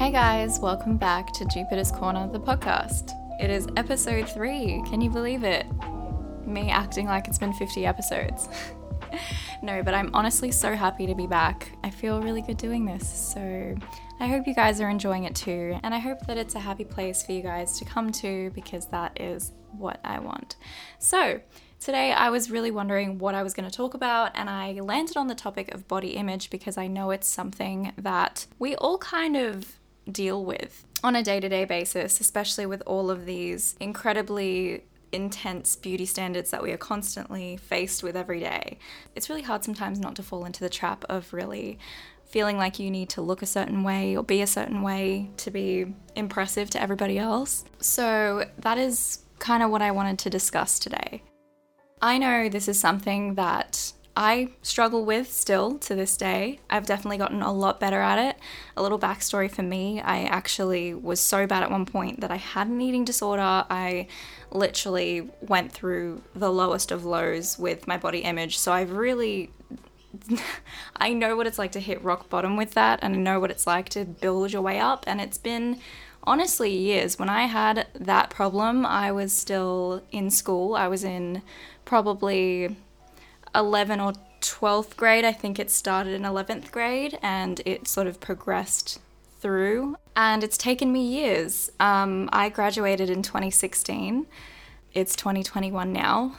Hey guys, welcome back to Jupiter's Corner, the podcast. It is episode three. Can you believe it? Me acting like it's been 50 episodes. no, but I'm honestly so happy to be back. I feel really good doing this. So I hope you guys are enjoying it too. And I hope that it's a happy place for you guys to come to because that is what I want. So, Today, I was really wondering what I was going to talk about, and I landed on the topic of body image because I know it's something that we all kind of deal with on a day to day basis, especially with all of these incredibly intense beauty standards that we are constantly faced with every day. It's really hard sometimes not to fall into the trap of really feeling like you need to look a certain way or be a certain way to be impressive to everybody else. So, that is kind of what I wanted to discuss today. I know this is something that I struggle with still to this day. I've definitely gotten a lot better at it. A little backstory for me I actually was so bad at one point that I had an eating disorder. I literally went through the lowest of lows with my body image. So I've really. I know what it's like to hit rock bottom with that, and I know what it's like to build your way up. And it's been honestly years. When I had that problem, I was still in school. I was in probably 11 or 12th grade. I think it started in 11th grade and it sort of progressed through. And it's taken me years. Um, I graduated in 2016. It's 2021 now.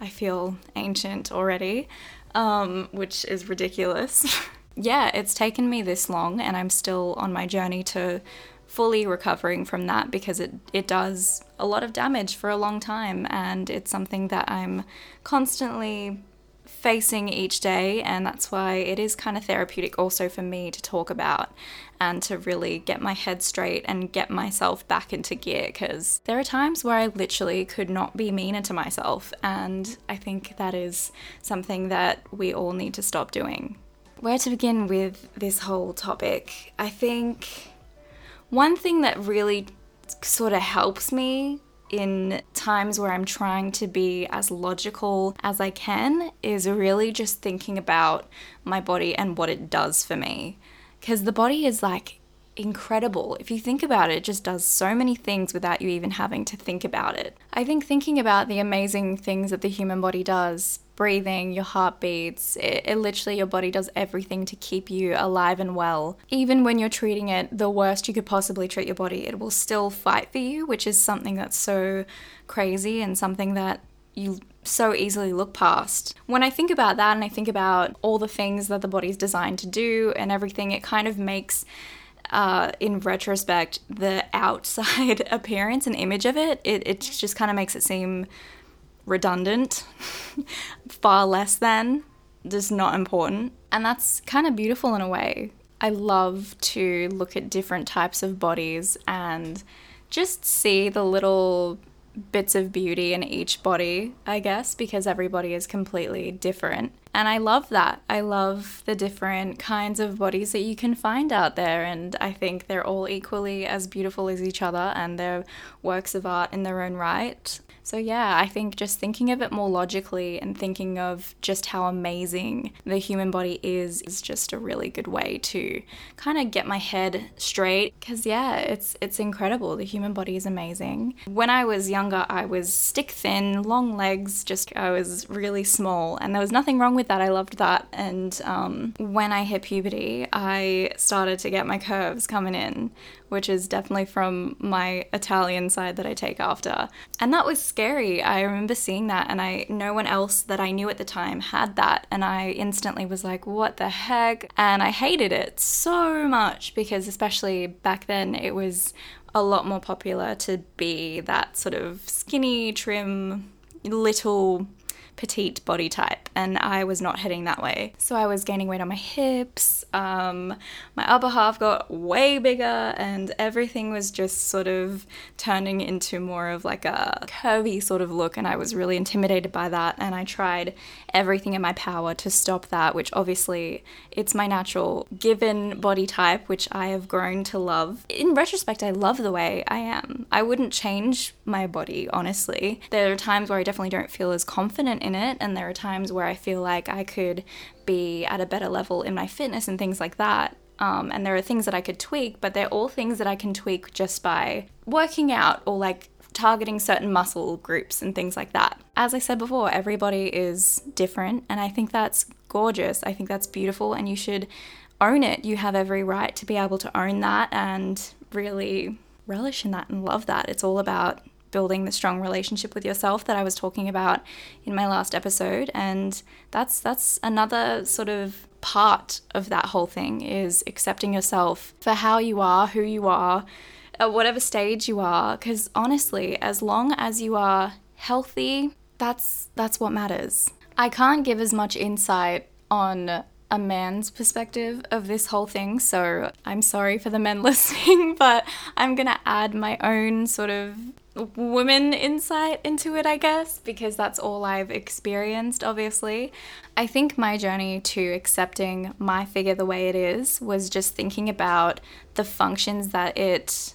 I feel ancient already, um, which is ridiculous. yeah, it's taken me this long, and I'm still on my journey to fully recovering from that because it, it does a lot of damage for a long time and it's something that I'm constantly facing each day and that's why it is kind of therapeutic also for me to talk about and to really get my head straight and get myself back into gear because there are times where I literally could not be meaner to myself and I think that is something that we all need to stop doing. Where to begin with this whole topic? I think one thing that really sort of helps me in times where I'm trying to be as logical as I can is really just thinking about my body and what it does for me. Because the body is like incredible. If you think about it, it just does so many things without you even having to think about it. I think thinking about the amazing things that the human body does breathing, your heart beats. It, it, literally, your body does everything to keep you alive and well. Even when you're treating it the worst you could possibly treat your body, it will still fight for you, which is something that's so crazy and something that you so easily look past. When I think about that and I think about all the things that the body's designed to do and everything, it kind of makes uh, in retrospect, the outside appearance and image of it, it, it just kind of makes it seem redundant, far less than, just not important. And that's kind of beautiful in a way. I love to look at different types of bodies and just see the little bits of beauty in each body, I guess, because everybody is completely different. And I love that. I love the different kinds of bodies that you can find out there. And I think they're all equally as beautiful as each other and they're works of art in their own right. So, yeah, I think just thinking of it more logically and thinking of just how amazing the human body is is just a really good way to kind of get my head straight because yeah, it's it's incredible. The human body is amazing. When I was younger, I was stick thin, long legs, just I was really small and there was nothing wrong with that. I loved that. And um, when I hit puberty, I started to get my curves coming in, which is definitely from my Italian side that I take after. And that was scary. I remember seeing that, and I no one else that I knew at the time had that, and I instantly was like, "What the heck?" And I hated it so much because, especially back then, it was a lot more popular to be that sort of skinny, trim, little petite body type, and I was not heading that way. So I was gaining weight on my hips, um, my upper half got way bigger, and everything was just sort of turning into more of like a curvy sort of look, and I was really intimidated by that. And I tried everything in my power to stop that, which obviously it's my natural given body type, which I have grown to love. In retrospect, I love the way I am. I wouldn't change my body, honestly. There are times where I definitely don't feel as confident in it, and there are times where I feel like I could be at a better level in my fitness and things like that. Um, and there are things that I could tweak, but they're all things that I can tweak just by working out or like targeting certain muscle groups and things like that. As I said before, everybody is different, and I think that's gorgeous. I think that's beautiful, and you should own it. You have every right to be able to own that and really relish in that and love that. It's all about building the strong relationship with yourself that I was talking about in my last episode. And that's that's another sort of part of that whole thing is accepting yourself for how you are, who you are, at whatever stage you are. Because honestly as long as you are healthy that's that's what matters. I can't give as much insight on a man's perspective of this whole thing so i'm sorry for the men listening but i'm gonna add my own sort of woman insight into it, I guess, because that's all I've experienced, obviously. I think my journey to accepting my figure the way it is was just thinking about the functions that it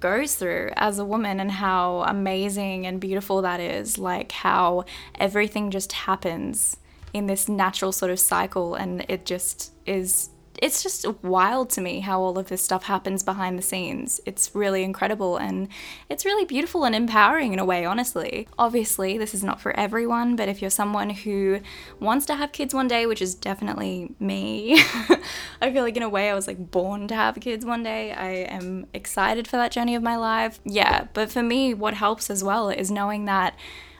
goes through as a woman and how amazing and beautiful that is. Like how everything just happens in this natural sort of cycle and it just is it's just wild to me how all of this stuff happens behind the scenes. It's really incredible and it's really beautiful and empowering in a way, honestly. Obviously, this is not for everyone, but if you're someone who wants to have kids one day, which is definitely me, I feel like in a way I was like born to have kids one day. I am excited for that journey of my life. Yeah, but for me, what helps as well is knowing that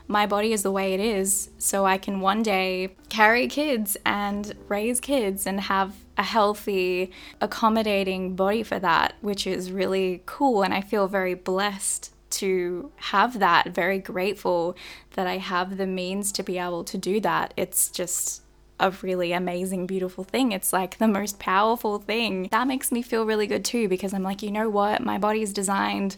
my body is the way it is, so I can one day carry kids and raise kids and have a healthy, accommodating body for that, which is really cool. And I feel very blessed to have that, very grateful that I have the means to be able to do that. It's just a really amazing, beautiful thing. It's like the most powerful thing. That makes me feel really good too because I'm like, you know what? My body is designed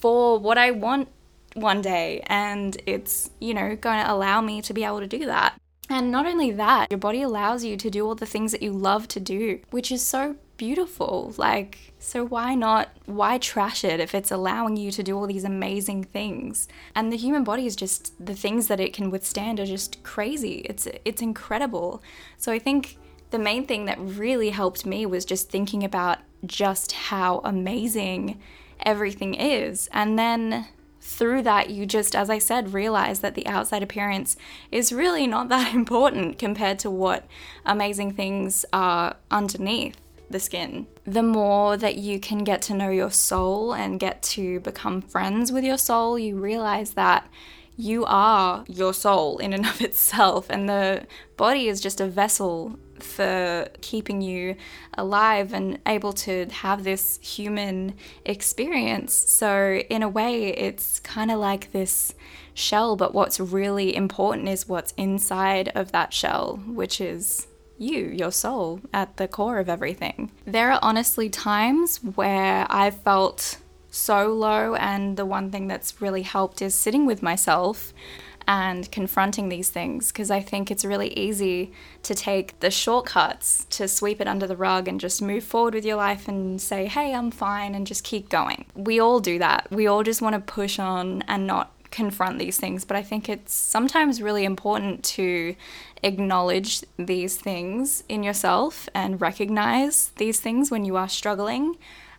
for what I want one day and it's, you know, going to allow me to be able to do that. And not only that, your body allows you to do all the things that you love to do, which is so beautiful. Like, so why not, why trash it if it's allowing you to do all these amazing things? And the human body is just, the things that it can withstand are just crazy. It's, it's incredible. So I think the main thing that really helped me was just thinking about just how amazing everything is. And then through that, you just, as I said, realize that the outside appearance is really not that important compared to what amazing things are underneath the skin. The more that you can get to know your soul and get to become friends with your soul, you realize that you are your soul in and of itself, and the body is just a vessel for keeping you alive and able to have this human experience. So, in a way, it's kind of like this shell, but what's really important is what's inside of that shell, which is you, your soul, at the core of everything. There are honestly times where I've felt so low, and the one thing that's really helped is sitting with myself and confronting these things because I think it's really easy to take the shortcuts to sweep it under the rug and just move forward with your life and say, hey, I'm fine, and just keep going. We all do that. We all just want to push on and not confront these things, but I think it's sometimes really important to acknowledge these things in yourself and recognize these things when you are struggling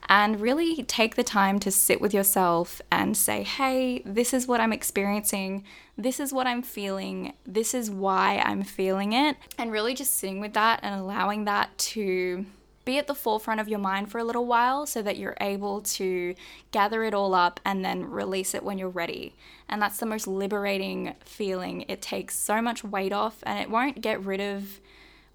and really take the time to sit with yourself and say, hey, this is what I'm experiencing. This is what I'm feeling. This is why I'm feeling it. And really just sitting with that and allowing that to be at the forefront of your mind for a little while so that you're able to gather it all up and then release it when you're ready. And that's the most liberating feeling. It takes so much weight off and it won't get rid of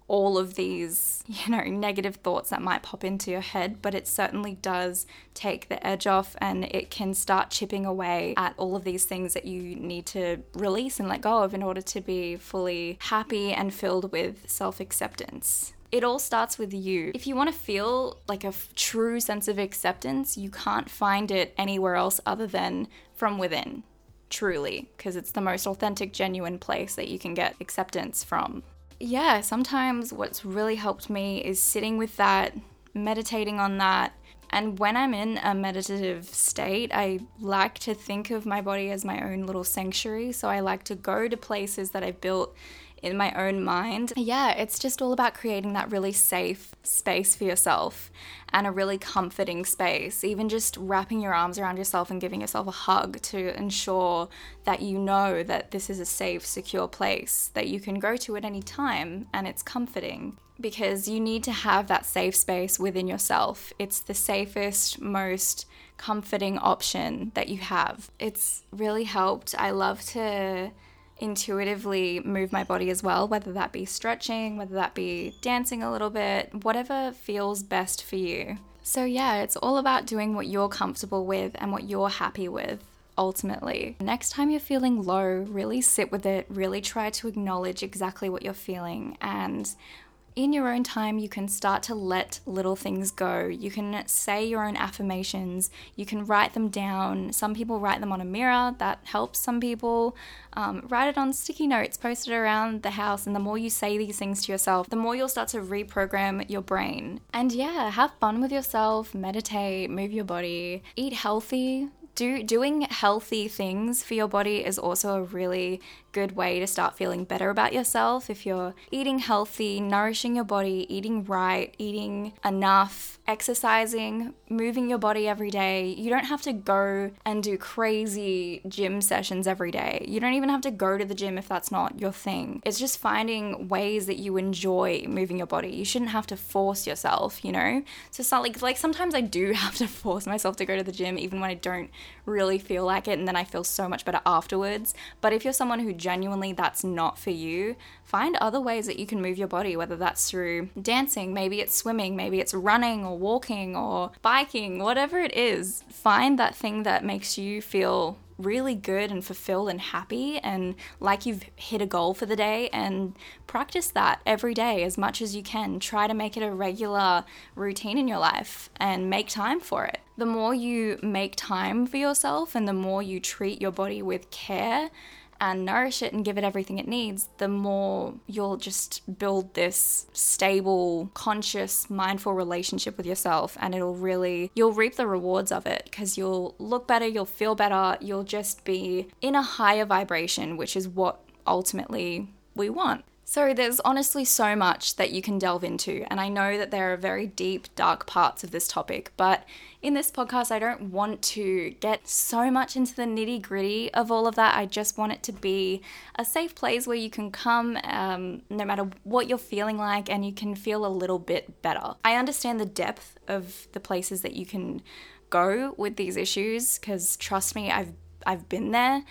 all of these, you know, negative thoughts that might pop into your head, but it certainly does take the edge off and it can start chipping away at all of these things that you need to release and let go of in order to be fully happy and filled with self acceptance. It all starts with you. If you want to feel like a f- true sense of acceptance, you can't find it anywhere else other than from within truly, because it's the most authentic, genuine place that you can get acceptance from yeah, sometimes what's really helped me is sitting with that, meditating on that. And when I'm in a meditative state, I like to think of my body as my own little sanctuary. So I like to go to places that I've built in my own mind. Yeah, it's just all about creating that really safe space for yourself and a really comforting space. Even just wrapping your arms around yourself and giving yourself a hug to ensure that you know that this is a safe, secure place that you can go to at any time and it's comforting because you need to have that safe space within yourself. It's the safest, most comforting option that you have. It's really helped. I love to intuitively move my body as well, whether that be stretching, whether that be dancing a little bit, whatever feels best for you. So, yeah, it's all about doing what you're comfortable with and what you're happy with ultimately. Next time you're feeling low, really sit with it, really try to acknowledge exactly what you're feeling and in your own time, you can start to let little things go. You can say your own affirmations. You can write them down. Some people write them on a mirror, that helps some people. Um, write it on sticky notes, post it around the house. And the more you say these things to yourself, the more you'll start to reprogram your brain. And yeah, have fun with yourself, meditate, move your body, eat healthy, do doing healthy things for your body is also a really good way to start feeling better about yourself if you're eating healthy, nourishing your body, eating right, eating enough, exercising, moving your body every day. You don't have to go and do crazy gym sessions every day. You don't even have to go to the gym if that's not your thing. It's just finding ways that you enjoy moving your body. You shouldn't have to force yourself, you know? So it's not like like sometimes I do have to force myself to go to the gym even when I don't really feel like it and then I feel so much better afterwards. But if you're someone who genuinely that's not for you, find other ways that you can move your body, whether that's through dancing, maybe it's swimming, maybe it's running or walking or biking, whatever it is. Find that thing that makes you feel really good and fulfilled and happy and like you've hit a goal for the day and practice that every day as much as you can. Try to make it a regular routine in your life and make time for it. The more you make time for yourself and the more you treat your body with care and nourish it and give it everything it needs, the more you'll just build this stable, conscious, mindful relationship with yourself. And it'll really, you'll reap the rewards of it because you'll look better, you'll feel better, you'll just be in a higher vibration, which is what ultimately we want. So, there's honestly so much that you can delve into, and I know that there are very deep, dark parts of this topic, but in this podcast, I don't want to get so much into the nitty gritty of all of that. I just want it to be a safe place where you can come um, no matter what you're feeling like and you can feel a little bit better. I understand the depth of the places that you can go with these issues because trust me, I've I've been there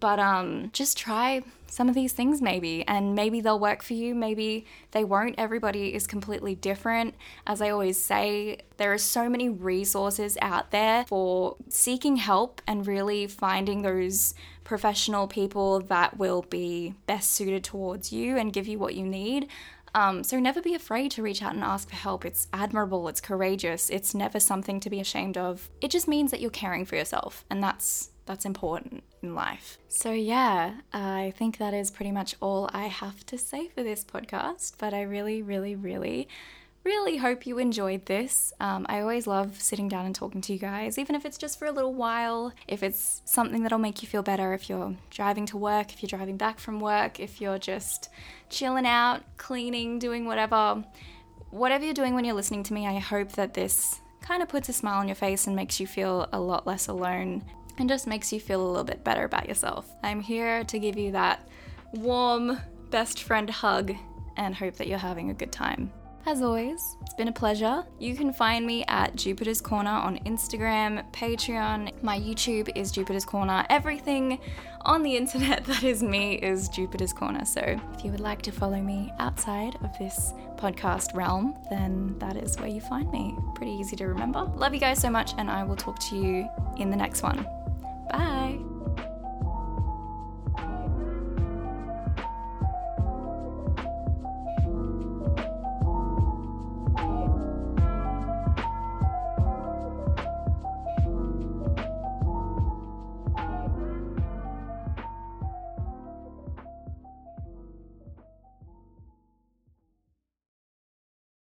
but um, just try some of these things maybe, and maybe they'll work for you, maybe they won't. Everybody is completely different. As I always say, there are so many resources out there for seeking help and really finding those professional people that will be best suited towards you and give you what you need. Um, so never be afraid to reach out and ask for help. It's admirable, it's courageous, it's never something to be ashamed of. It just means that you're caring for yourself, and that's that's important in life. So, yeah, I think that is pretty much all I have to say for this podcast. But I really, really, really, really hope you enjoyed this. Um, I always love sitting down and talking to you guys, even if it's just for a little while, if it's something that'll make you feel better, if you're driving to work, if you're driving back from work, if you're just chilling out, cleaning, doing whatever. Whatever you're doing when you're listening to me, I hope that this kind of puts a smile on your face and makes you feel a lot less alone and just makes you feel a little bit better about yourself. I'm here to give you that warm best friend hug and hope that you're having a good time. As always, it's been a pleasure. You can find me at Jupiter's Corner on Instagram, Patreon. My YouTube is Jupiter's Corner. Everything on the internet that is me is Jupiter's Corner. So if you would like to follow me outside of this podcast realm, then that is where you find me. Pretty easy to remember. Love you guys so much, and I will talk to you in the next one. Bye.